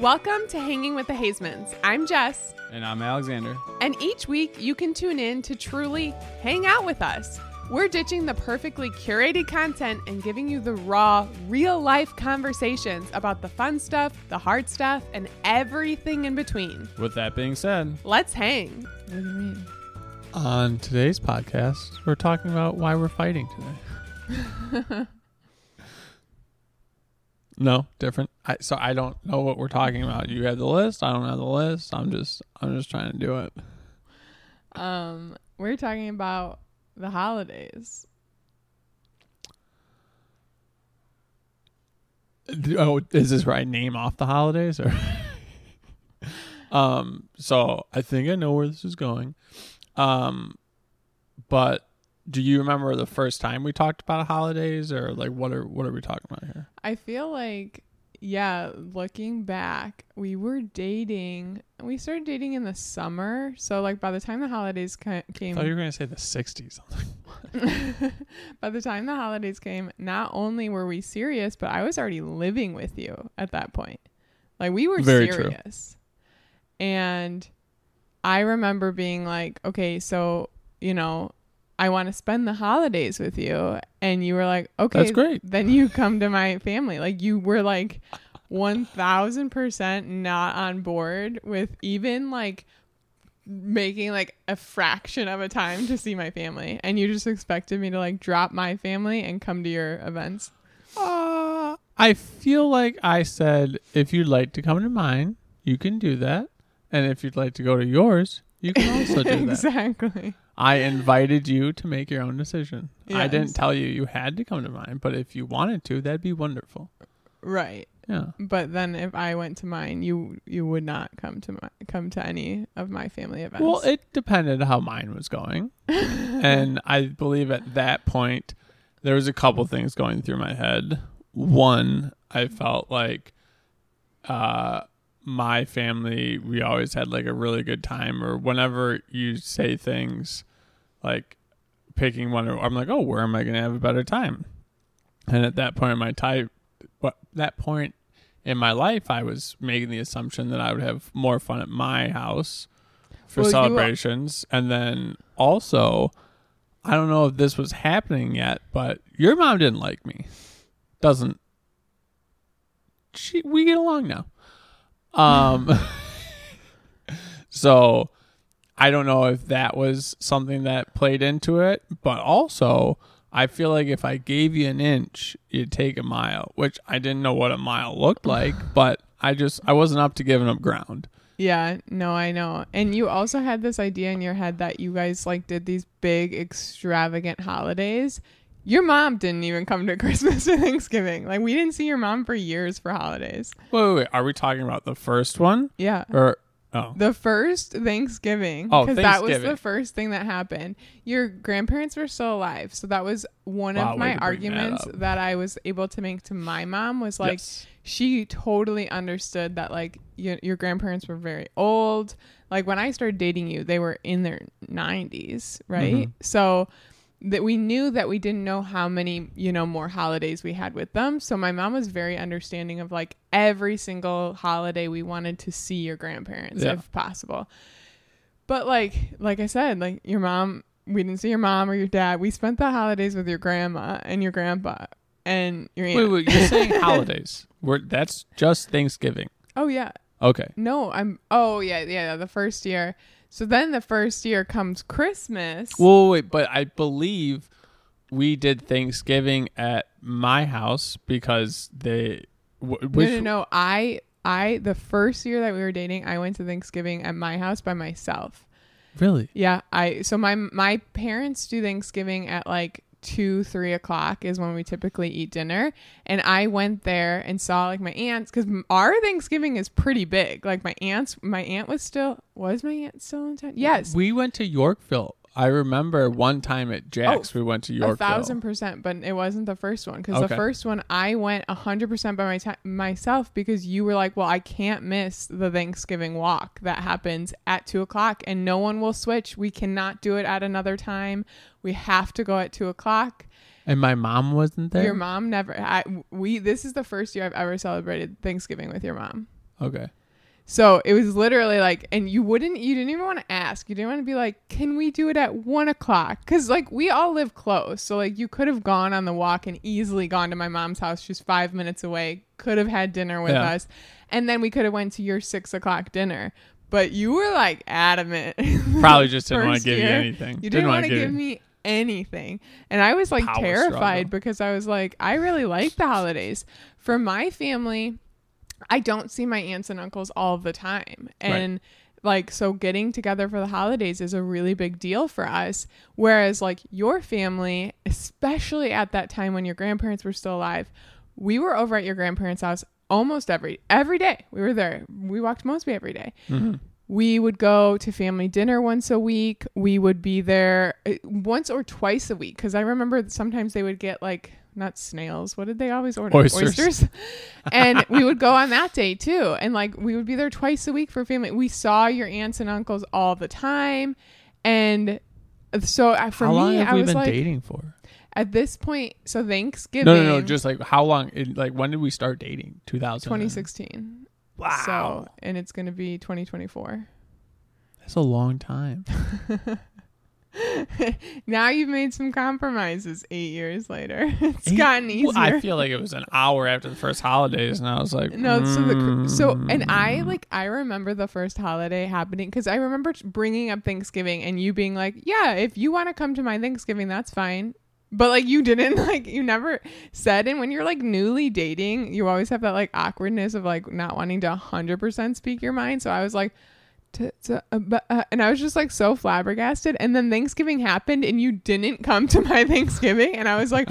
Welcome to Hanging with the Haizmans. I'm Jess, And I'm Alexander. and each week you can tune in to truly hang out with us. We're ditching the perfectly curated content and giving you the raw, real life conversations about the fun stuff, the hard stuff, and everything in between. With that being said, Let's hang. What do you mean? on today's podcast, we're talking about why we're fighting today. no, different. I, so I don't know what we're talking about. You have the list. I don't have the list. I'm just I'm just trying to do it. Um, we're talking about the holidays. Oh, is this where I name off the holidays or? um. So I think I know where this is going. Um, but do you remember the first time we talked about holidays, or like what are what are we talking about here? I feel like, yeah, looking back, we were dating. We started dating in the summer. So, like, by the time the holidays ca- I came, thought you were gonna say the '60s. by the time the holidays came, not only were we serious, but I was already living with you at that point. Like, we were Very true. serious. And I remember being like, okay, so, you know, I want to spend the holidays with you. And you were like, okay, That's great. then you come to my family. Like you were like 1000% not on board with even like making like a fraction of a time to see my family. And you just expected me to like drop my family and come to your events. Uh, I feel like I said if you'd like to come to mine, you can do that, and if you'd like to go to yours, you can also do that. exactly. I invited you to make your own decision. I didn't tell you you had to come to mine, but if you wanted to, that'd be wonderful. Right. Yeah. But then if I went to mine, you you would not come to my come to any of my family events. Well, it depended how mine was going. and I believe at that point there was a couple things going through my head. One, I felt like uh my family we always had like a really good time or whenever you say things like picking one I'm like, "Oh, where am I going to have a better time?" And at that point in my time what that point in my life I was making the assumption that I would have more fun at my house for Well, celebrations and then also I don't know if this was happening yet, but your mom didn't like me. Doesn't she we get along now. Um so I don't know if that was something that played into it, but also I feel like if I gave you an inch, you'd take a mile, which I didn't know what a mile looked like, but I just I wasn't up to giving up ground. Yeah, no, I know. And you also had this idea in your head that you guys like did these big extravagant holidays. Your mom didn't even come to Christmas or Thanksgiving. Like we didn't see your mom for years for holidays. Wait, wait, wait. Are we talking about the first one Yeah. or oh? The first Thanksgiving, Oh, because that was the first thing that happened. Your grandparents were still alive, so that was one Wow, of way my to bring that arguments up. that, I was able to make to my mom. Was like, Yes. she totally understood that like your grandparents were very old like when i started dating you they were in their 90s right Mhm. so that we knew that we didn't know how many you know more holidays we had with them so my mom was very understanding of like every single holiday we wanted to see your grandparents Yeah. if possible but like like i said like your mom we didn't see your mom or your dad we spent the holidays with your grandma and your grandpa and your aunt. Wait, wait, you're saying holidays. We're, that's just Thanksgiving. oh yeah Okay. No, I'm. Oh yeah, yeah. The first year. So then the first year comes Christmas. Well, wait, but I believe we did Thanksgiving at my house because they. W- no, no, no. I, I. The first year that we were dating, I went to Thanksgiving at my house by myself. Really? Yeah, I. So my my parents do Thanksgiving at like two, three o'clock is when we typically eat dinner, and I went there and saw like my aunts because our Thanksgiving is pretty big. Like my aunts, my aunt was still was my aunt still in town? Yes, We went to Yorkville. I remember one time at Jack's, oh, we went to Yorkville. Oh, A thousand percent, but it wasn't the first one because the first one I went a hundred percent by my ti myself because you were like, "Well, I can't miss the Thanksgiving walk that happens at two o'clock, and no one will switch. We cannot do it at another time. We have to go at two o'clock." And my mom wasn't there? Your mom never. I, we. This is the first year I've ever celebrated Thanksgiving with your mom. Okay. So it was literally like, and you wouldn't, you didn't even want to ask. You didn't want to be like, can we do it at one o'clock? Cause like we all live close. So like you could have gone on the walk and easily gone to my mom's house. She's five minutes away. Could have had dinner with Yeah. us. And then we could have went to your six o'clock dinner. But you were like adamant. Probably just didn't want to give you anything. You didn't, want to give me anything. And I was like Power terrified struggle. because I was like, I really like the holidays. For my family, I don't see my aunts and uncles all the time. And like, so getting together for the holidays is a really big deal for us. Whereas, like, your family, especially at that time when your grandparents were still alive, we were over at your grandparents' house almost every every day. We were there. We walked mostly every day Mm-hmm. we would go to family dinner once a week. We would be there uh, once or twice a week because I remember sometimes they would get like not snails. What did they always order? Oysters. and we would go on that day too. And like we would be there twice a week for family. We saw your aunts and uncles all the time, and so uh, for How long me, have I we was been like dating for? at this point. So Thanksgiving, No, no, no. Just like how long? It, like when did we start dating? 2000. 2016. Wow. So and it's gonna be 2024. That's a long time. now you've made some compromises eight years later. It's Eight- gotten Well, easier. I feel like it was an hour after the first holidays, and I was like, no, so the so and I mm. like I remember the first holiday happening because I remember bringing up Thanksgiving and you being like, "Yeah, if you want to come to my Thanksgiving, that's fine." But like you didn't like you never said. And when you're like newly dating, you always have that like awkwardness of like not wanting to hundred percent speak your mind. So I was like. Uh, but, uh, and I was just like so flabbergasted. And then Thanksgiving happened, and you didn't come to my Thanksgiving, and I was like,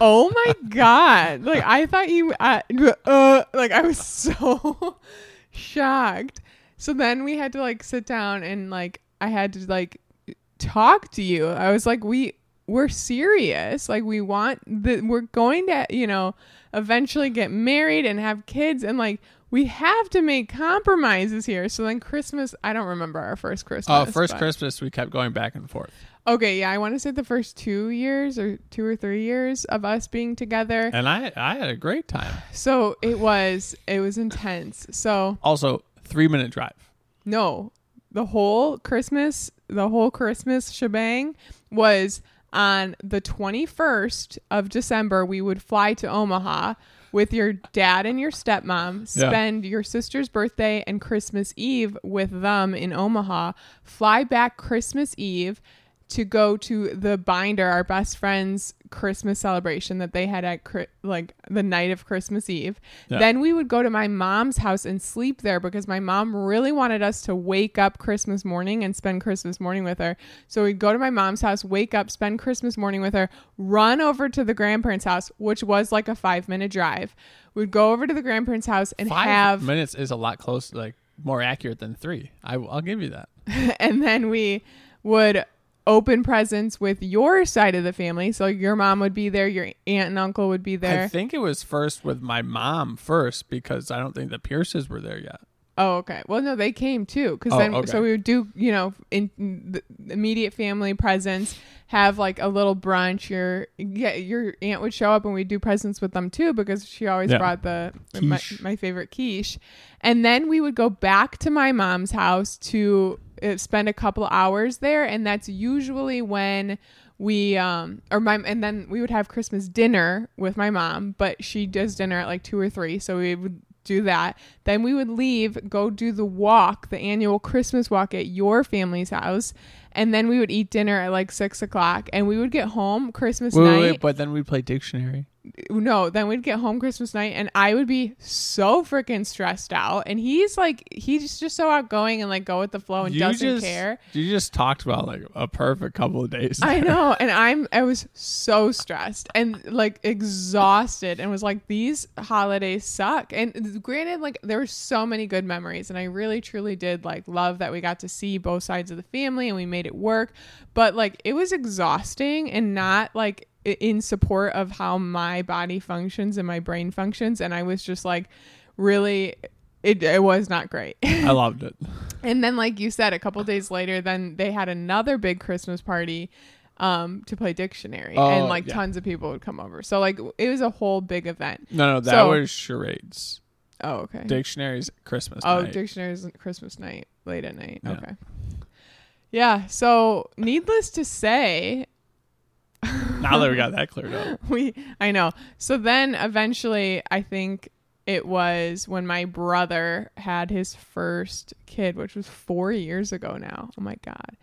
"Oh my god!" Like I thought you, uh, uh, like I was so shocked. So then we had to like sit down and like I had to like talk to you. I was like, "We we're serious. Like we want the we're going to you know eventually get married and have kids, and like." We have to make compromises here. So then Christmas, I don't remember our first Christmas. Oh, first but- Christmas we kept going back and forth, Okay, yeah, I want to say the first two years or two or three years of us being together. and I I had a great time. So it was it was intense. So Also, three minute drive. no, the whole Christmas, the whole Christmas shebang was on the 21st of December. We would fly to Omaha with your dad and your stepmom, Yeah. spend your sister's birthday and Christmas Eve with them in Omaha, fly back Christmas Eve to go to the binder our best friend's christmas celebration that they had at like the night of christmas eve Yeah. then we would go to my mom's house and sleep there because my mom really wanted us to wake up christmas morning and spend christmas morning with her so we'd go to my mom's house wake up spend christmas morning with her run over to the grandparents house which was like a five minute drive we'd go over to the grandparents house and Five have minutes is a lot close, like more accurate than three. I, I'll give you that. and then we would open presents with your side of the family. So your mom would be there, your aunt and uncle would be there. I think it was first with my mom first because I don't think the Pierces were there yet. Oh, okay. Well, no, they came too, because Oh, then okay. so we would do you know in, the immediate family presents, have like a little brunch. Your yeah, your aunt would show up and we'd do presents with them too because she always Yeah. brought the my, Quiche. my favorite quiche, and then we would go back to my mom's house to uh, spend a couple hours there, and that's usually when we um or my and then we would have Christmas dinner with my mom, but she does dinner at like two or three, so we would do that. Then we would leave, go do the walk, the annual Christmas walk at your family's house, and then we would eat dinner at like six o'clock, and we would get home Christmas Wait, night. wait, wait, but then we'd play dictionary. No, then we'd get home Christmas night, and I would be so freaking stressed out. And he's like, he's just so outgoing and like go with the flow and you doesn't just, care. You just talked about like a perfect couple of days. I know, and I'm I was so stressed and like exhausted, and was like, these holidays suck. And granted, like there were so many good memories, and I really truly did like love that we got to see both sides of the family and we made it work. But like it was exhausting and not like in support of how my body functions and my brain functions, and I was just like really. It, it was not great. I loved it. And then, like you said, a couple days later, then they had another big Christmas party um, to play dictionary, Oh, and like yeah. tons of people would come over. So like it was a whole big event. No, no, that So- was charades. Oh, okay. Dictionary's Christmas oh, night. dictionary's Christmas night, late at night. Yeah. Okay. Yeah. So, needless to say, now that we got that cleared up. we I know. So then eventually I think it was when my brother had his first kid, which was 4 years ago now. Oh my god.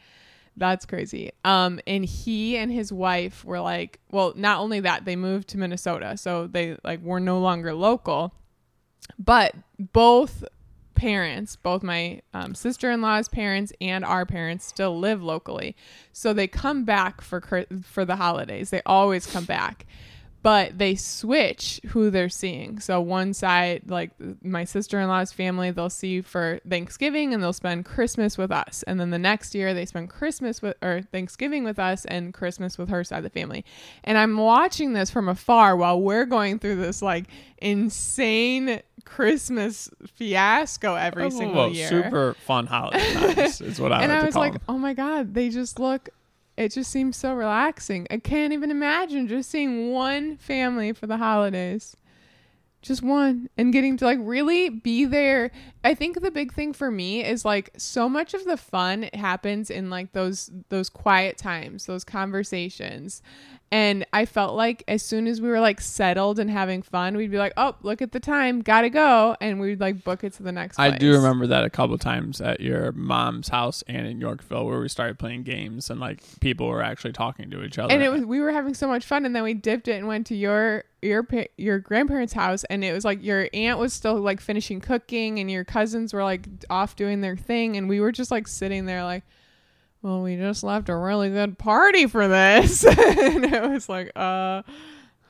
That's crazy. Um and he and his wife were like, well, not only that, they moved to Minnesota. So they like were no longer local. But both parents, both my um, sister-in-law's parents and our parents, still live locally, so they come back for for the holidays. They always come back, but they switch who they're seeing. So one side, like my sister-in-law's family, they'll see for Thanksgiving and they'll spend Christmas with us, and then the next year they spend Christmas with or Thanksgiving with us and Christmas with her side of the family. And I'm watching this from afar while we're going through this like insane Christmas fiasco every Oh, single year. Super fun holiday times is what I and like I to was call like, them. oh my God, they just look, it just seems so relaxing. I can't even imagine just seeing one family for the holidays. Just one and getting to like really be there. I think the big thing for me is like so much of the fun happens in like those those quiet times, those conversations. And I felt like as soon as we were like settled and having fun, we'd be like, "Oh, look at the time, gotta go," and we'd like book it to the next. I do remember that a couple times at your mom's house and in Yorkville where we started playing games and like people were actually talking to each other. and it was we were having so much fun and then we dipped it and went to your your your grandparents house and it was like your aunt was still like finishing cooking and your cousins were like off doing their thing and we were just like sitting there like well we just left a really good party for this and it was like uh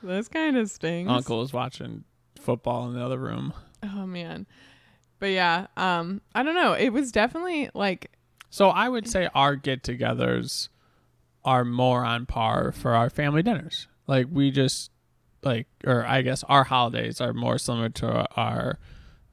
this kind of stings Uncle was watching football in the other room. oh man but yeah um i don't know it was definitely like So I would say our get-togethers are more on par for our family dinners. Like we just like or I guess our holidays are more similar to our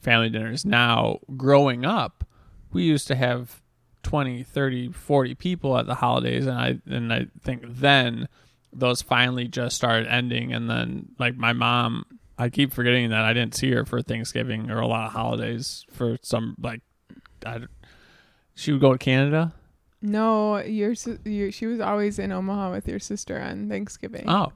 family dinners. Now, growing up, we used to have 20, 30, 40 people at the holidays and I and I think then those finally just started ending and then like my mom I keep forgetting that I didn't see her for Thanksgiving or a lot of holidays for some like I, she would go to Canada. no your, your she was always in omaha with your sister on thanksgiving Oh,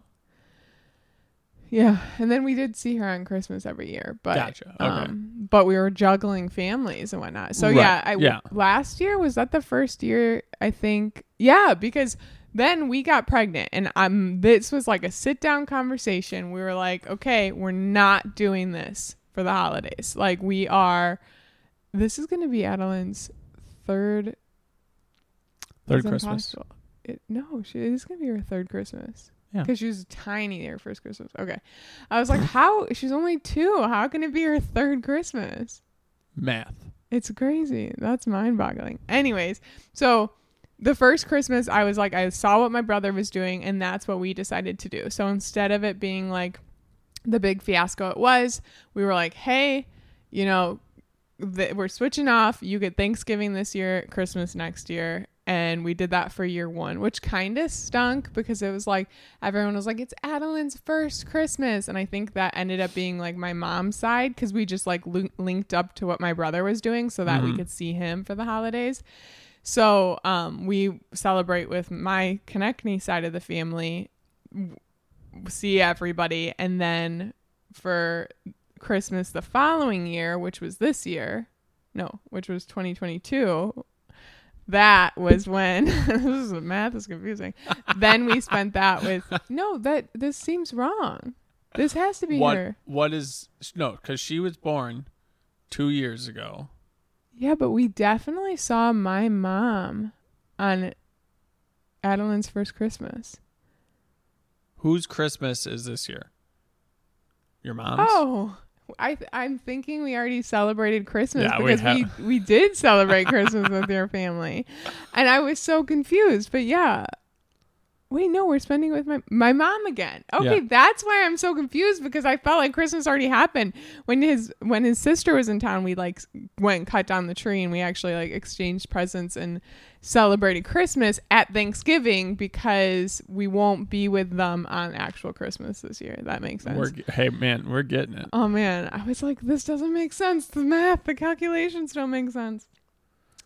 Yeah, and then we did see her on Christmas every year, but Gotcha, okay. um, but we were juggling families and whatnot. So Right, yeah, I yeah. last year was that the first year I think. Yeah, because then we got pregnant, and um, this was like a sit down conversation. We were like, okay, we're not doing this for the holidays. Like we are. This is going to be Adeline's third. third Christmas. It, no, she, it is going to be her third Christmas. Yeah. Because she was tiny her first Christmas. Okay. I was like, how? She's only two. How can it be her third Christmas? Math. It's crazy. That's mind boggling. Anyways, so the first Christmas, I was like, I saw what my brother was doing, and that's what we decided to do. So instead of it being like the big fiasco it was, we were like, hey, you know, th- we're switching off. You get Thanksgiving this year, Christmas next year. And we did that for year one, which kind of stunk because it was like everyone was like, it's Adeline's first Christmas. And I think that ended up being like my mom's side because we just like link- linked up to what my brother was doing so that we Mhm. could see him for the holidays. So um, we celebrate with my Konechny side of the family, w- see everybody, and then for Christmas the following year, which was this year, no, which was 2022. That was when this is math is confusing. then we spent that with no that this seems wrong. This has to be What her. what is no, because she was born two years ago. Yeah, but we definitely saw my mom on Adeline's first Christmas. Whose Christmas is this year? Your mom's? Oh, I th- I'm thinking we already celebrated Christmas Yeah, we because we, we did celebrate Christmas with your family, and I was so confused. But yeah, wait, no, we're spending with my my mom again. Okay, Yeah. that's why I'm so confused because I felt like Christmas already happened when his when his sister was in town. We like went and cut down the tree and we actually like exchanged presents and celebrated Christmas at Thanksgiving because we won't be with them on actual Christmas this year. That makes sense. We're, hey man, we're getting it. Oh man, I was like, this doesn't make sense. The math, the calculations don't make sense.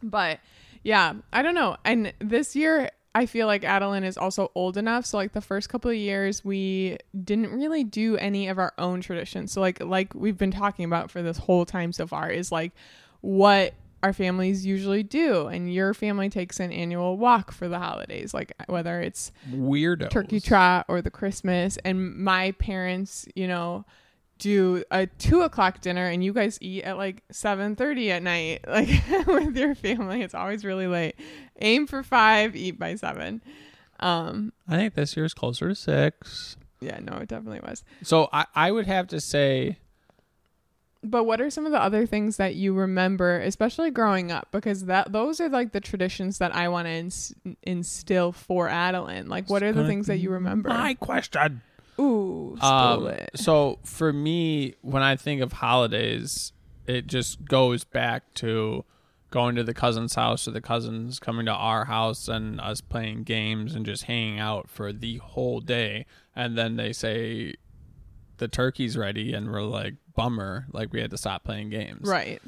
But yeah, I don't know. And this year, I feel like Adeline is also old enough. So like the first couple of years, we didn't really do any of our own traditions. So like like we've been talking about for this whole time so far is like what our families usually do. And your family takes an annual walk for the holidays, like whether it's Weirdos. turkey trot or the Christmas. And my parents, you know, do a two o'clock dinner, and you guys eat at like seven thirty at night, like with your family. It's always really late. Aim for five, eat by seven. Um, I think this year's closer to six. yeah, no, it definitely was. So I, I would have to say But what are some of the other things that you remember, especially growing up? Because that those are like the traditions that I want to ins- instill for Adeline. Like, what are the things that you remember? my question. Ooh, spoil Um, it. so for me, when I think of holidays, it just goes back to going to the cousin's house or the cousins coming to our house and us playing games and just hanging out for the whole day. And then they say the turkey's ready, and we're like, bummer, like we had to stop playing games. Right.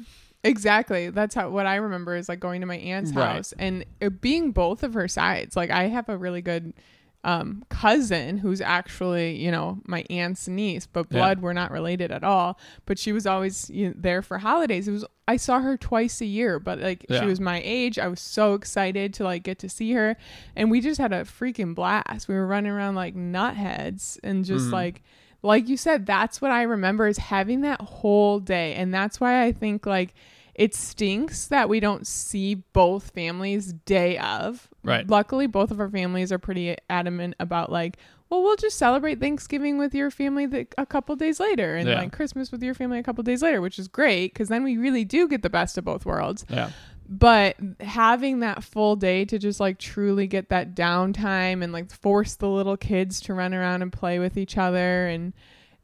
Exactly. That's how what I remember is like going to my aunt's Right. house and it being both of her sides. Like I have a really good um cousin who's actually, you know, my aunt's niece, but Yeah. blood we're not related at all, but she was always you know, there for holidays. It was I saw her twice a year, but like Yeah. she was my age. I was so excited to like get to see her and we just had a freaking blast. We were running around like nutheads and just Mhm. like like you said, that's what I remember is having that whole day. And that's why I think like it stinks that we don't see both families day of. Right. Luckily, both of our families are pretty adamant about like, well, we'll just celebrate Thanksgiving with your family the, a couple days later and Yeah. like Christmas with your family a couple days later, which is great because then we really do get the best of both worlds Yeah. but having that full day to just like truly get that downtime and like force the little kids to run around and play with each other and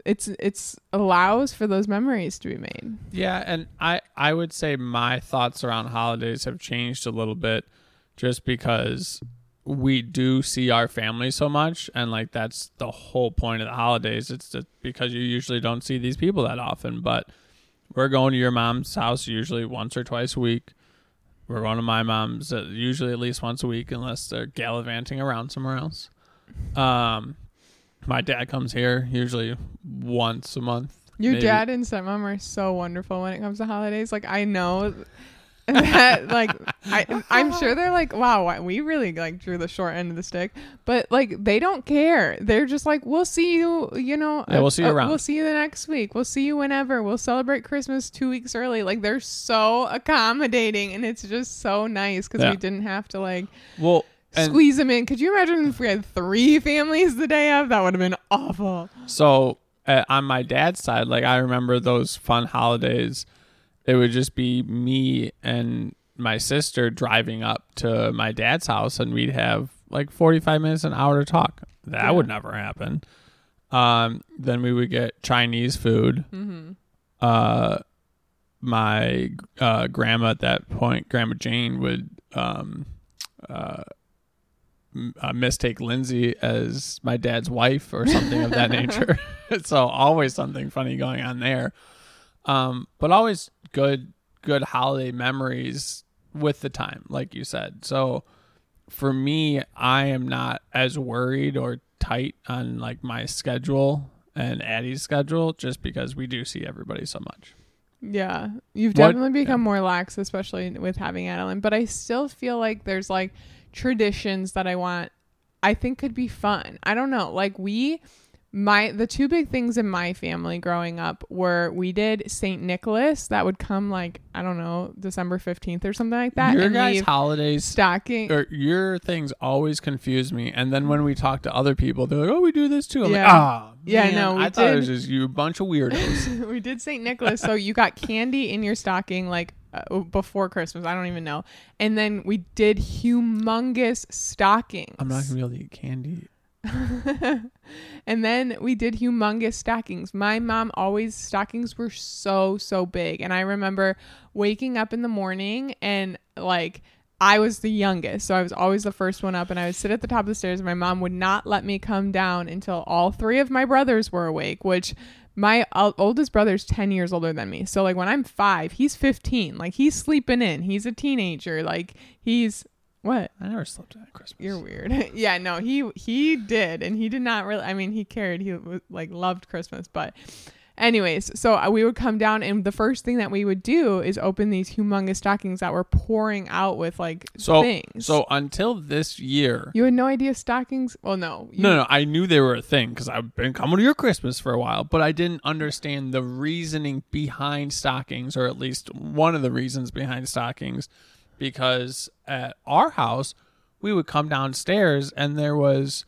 it's it's allows for those memories to be made Yeah, and I I would say my thoughts around holidays have changed a little bit just because we do see our family so much and like that's the whole point of the holidays. It's just because you usually don't see these people that often, but we're going to your mom's house usually once or twice a week. We're going to my mom's uh, usually at least once a week unless they're gallivanting around somewhere else. Um my dad comes here usually once a month. your maybe. dad and stepmom are so wonderful when it comes to holidays like i know that like I, i'm sure they're like wow why- we really like drew the short end of the stick but like they don't care they're just like we'll see you you know Yeah, we'll see you uh, uh, around. we'll see you the next week we'll see you whenever we'll celebrate christmas two weeks early like they're so accommodating and it's just so nice because Yeah. we didn't have to like Well, and squeeze them in could you imagine if we had three families the day of that would have been awful So uh, on my dad's side, like I remember those fun holidays. It would just be me and my sister driving up to my dad's house, and we'd have like forty-five minutes, an hour to talk. That Yeah. would never happen. Um, then we would get Chinese food. mm-hmm. Uh, my uh, grandma at that point, Grandma Jane, would um, uh, uh, mistake Lindsay as my dad's wife or something of that nature. so always something funny going on there. Um, but always good, good holiday memories with the time, like you said. So for me, I am not as worried or tight on like my schedule and Addie's schedule just because we do see everybody so much. Yeah, you've What- definitely become more lax, especially with having Adeline. But I still feel like there's like traditions that I want. I think could be fun. I don't know. Like we, my the two big things in my family growing up were we did Saint Nicholas. That would come like I don't know December fifteenth or something like that. Your guys' holidays stocking. or your things always confuse me. And then when we talk to other people, they're like, "Oh, we do this too." I'm like, Yeah. "Ah, Yeah, man, no, we I thought it was just you a bunch of weirdos." we did St. Nicholas. So you got candy in your stocking like uh, before Christmas. I don't even know. And then we did humongous stockings. I'm not gonna be able to eat candy. and then we did humongous stockings. My mom always stockings were so so big, and I remember waking up in the morning and like I was the youngest, so I was always the first one up, and I would sit at the top of the stairs. And my mom would not let me come down until all three of my brothers were awake, which my oldest brother's 10 years older than me. So like when I'm 5, he's 15. Like he's sleeping in. He's a teenager. Like he's what? I never slept in at Christmas. You're weird. yeah, no, he he did and he did not really I mean, he cared. He like loved Christmas, but Anyways, so uh, we would come down, and the first thing that we would do is open these humongous stockings that were pouring out with like so, things. So until this year, you had no idea stockings. Well, no, you, no, no. I knew they were a thing because I've been coming to your Christmas for a while, but I didn't understand the reasoning behind stockings, or at least one of the reasons behind stockings. Because at our house, we would come downstairs, and there was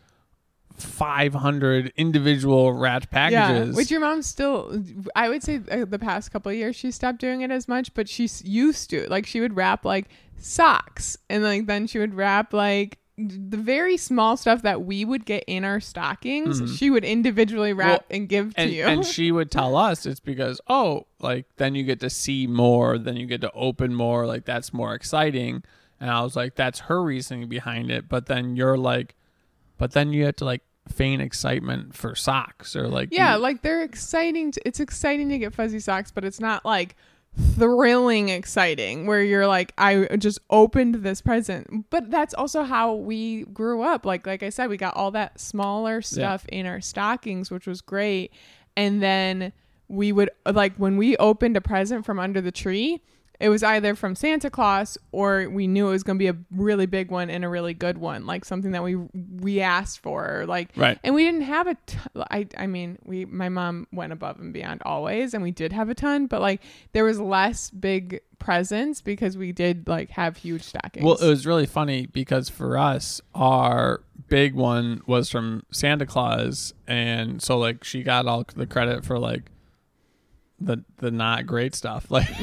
500 individual wrapped packages. Yeah, which your mom still, I would say uh, the past couple of years she stopped doing it as much, but she's used to. Like she would wrap like socks, and like then she would wrap like the very small stuff that we would get in our stockings. Mm-hmm. She would individually wrap well, and give and, to you, and she would tell us it's because oh, like then you get to see more, then you get to open more, like that's more exciting. And I was like, that's her reasoning behind it. But then you're like but then you have to like feign excitement for socks or like yeah you, like they're exciting to, it's exciting to get fuzzy socks but it's not like thrilling exciting where you're like i just opened this present. But that's also how we grew up. Like like i said we got all that smaller stuff yeah. in our stockings which was great. And then we would like when we opened a present from under the tree it was either from Santa Claus or we knew it was going to be a really big one and a really good one, like something that we we asked for, like right. And we didn't have a. T- I I mean, we my mom went above and beyond always, and we did have a ton, but like there was less big presents because we did like have huge stockings. Well, it was really funny because for us, our big one was from Santa Claus, and so like she got all the credit for like the the not great stuff. Like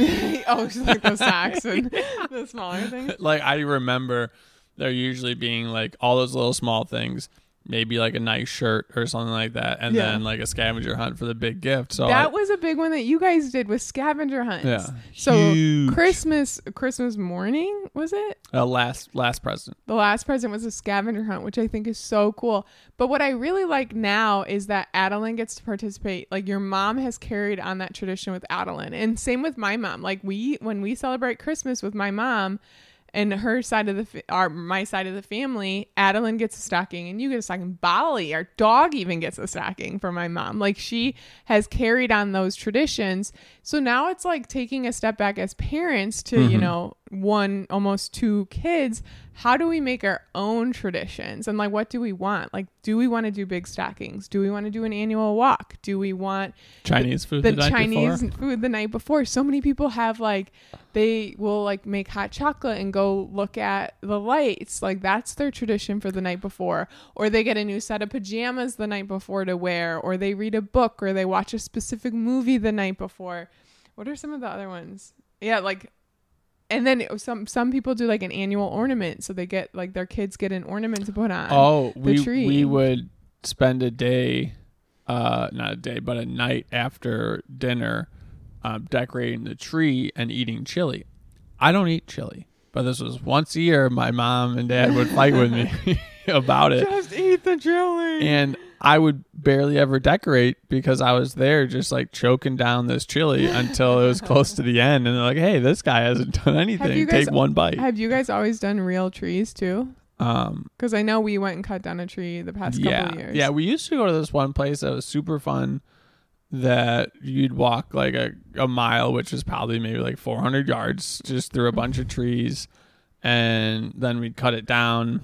oh like the socks and the smaller things? Like i remember there usually being like all those little small things maybe like a nice shirt or something like that, and yeah. then like a scavenger hunt for the big gift. So that I, was a big one that you guys did with scavenger hunts. Yeah, so Huge. Christmas Christmas morning was it? Uh, last last present. The last present was a scavenger hunt, which I think is so cool. But what I really like now is that Adeline gets to participate. Like your mom has carried on that tradition with Adeline, and same with my mom. Like we when we celebrate Christmas with my mom and her side of the our my side of the family, Adeline gets a stocking and you get a stocking. Bali, our dog, even gets a stocking for my mom. Like she has carried on those traditions. So now it's like taking a step back as parents to, mm-hmm. you know, one almost two kids how do we make our own traditions? And like what do we want? Like do we want to do big stockings? Do we want to do an annual walk? Do we want chinese food the, the chinese before? food the night before? So many people have like they will like make hot chocolate and go look at the lights. Like that's their tradition for the night before. Or they get a new set of pajamas the night before to wear or they read a book or they watch a specific movie the night before. What are some of the other ones? Yeah like and then some some people do like an annual ornament, so they get like their kids get an ornament to put on. Oh, we tree. we would spend a day, uh, not a day, but a night after dinner, um, decorating the tree and eating chili. I don't eat chili, but this was once a year. My mom and dad would fight with me about it. Just eat the chili. And I would barely ever decorate because I was there just like choking down this chili until it was close to the end. And they're like, hey, this guy hasn't done anything. Guys, Take one bite. Have you guys always done real trees too? Um, because I know we went and cut down a tree the past yeah, couple years. Yeah, we used to go to this one place that was super fun that you'd walk like a, a mile, which is probably maybe like 400 yards, just through a bunch of trees. And then we'd cut it down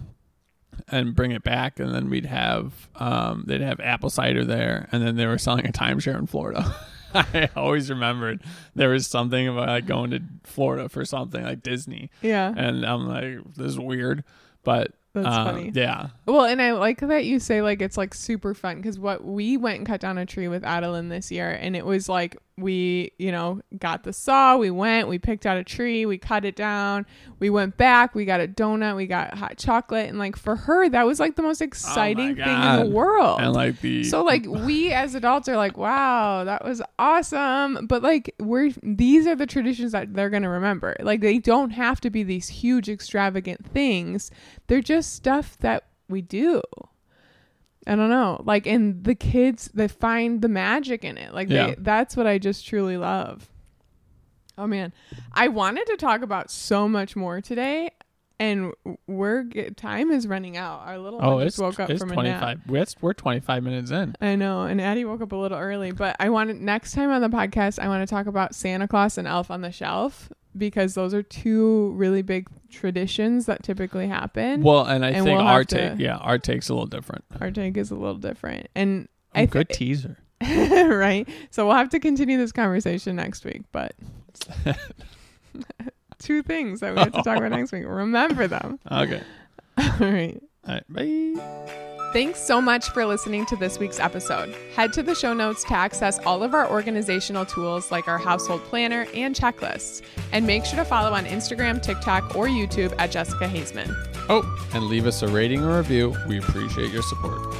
and bring it back, and then we'd have um, they'd have apple cider there, and then they were selling a timeshare in Florida. I always remembered there was something about like going to Florida for something like Disney. Yeah, and I'm like, this is weird, but That's Um, funny. Yeah. Well, and I like that you say like it's like super fun because what we went and cut down a tree with Adeline this year, and it was like we, you know, got the saw, we went, we picked out a tree, we cut it down, we went back, we got a donut, we got hot chocolate, and like for her, that was like the most exciting thing in the world. And like the So like we as adults are like, wow, that was awesome. But like we're these are the traditions that they're gonna remember. Like they don't have to be these huge extravagant things. They're just stuff that we do. I don't know. Like and the kids they find the magic in it. Like Yeah. they that's what I just truly love. Oh man. I wanted to talk about so much more today. And we're get- time is running out. Our little oh, one it's just woke up from a twenty nap. We're, we're twenty five minutes in. I know, and Addie woke up a little early, but I want next time on the podcast I want to talk about Santa Claus and Elf on the Shelf because those are two really big traditions that typically happen. Well, and I And think we'll our have to- take, yeah, our take's a little different. Our take is a little different, and Oh, I good teaser. right. So we'll have to continue this conversation next week, but two things that we have to talk about next week. Remember them. Okay. All right. All right. Bye. Thanks so much for listening to this week's episode. Head to the show notes to access all of our organizational tools like our household planner and checklists. And make sure to follow on Instagram, TikTok, or YouTube at Jessica Haizman. Oh, and leave us a rating or review. We appreciate your support.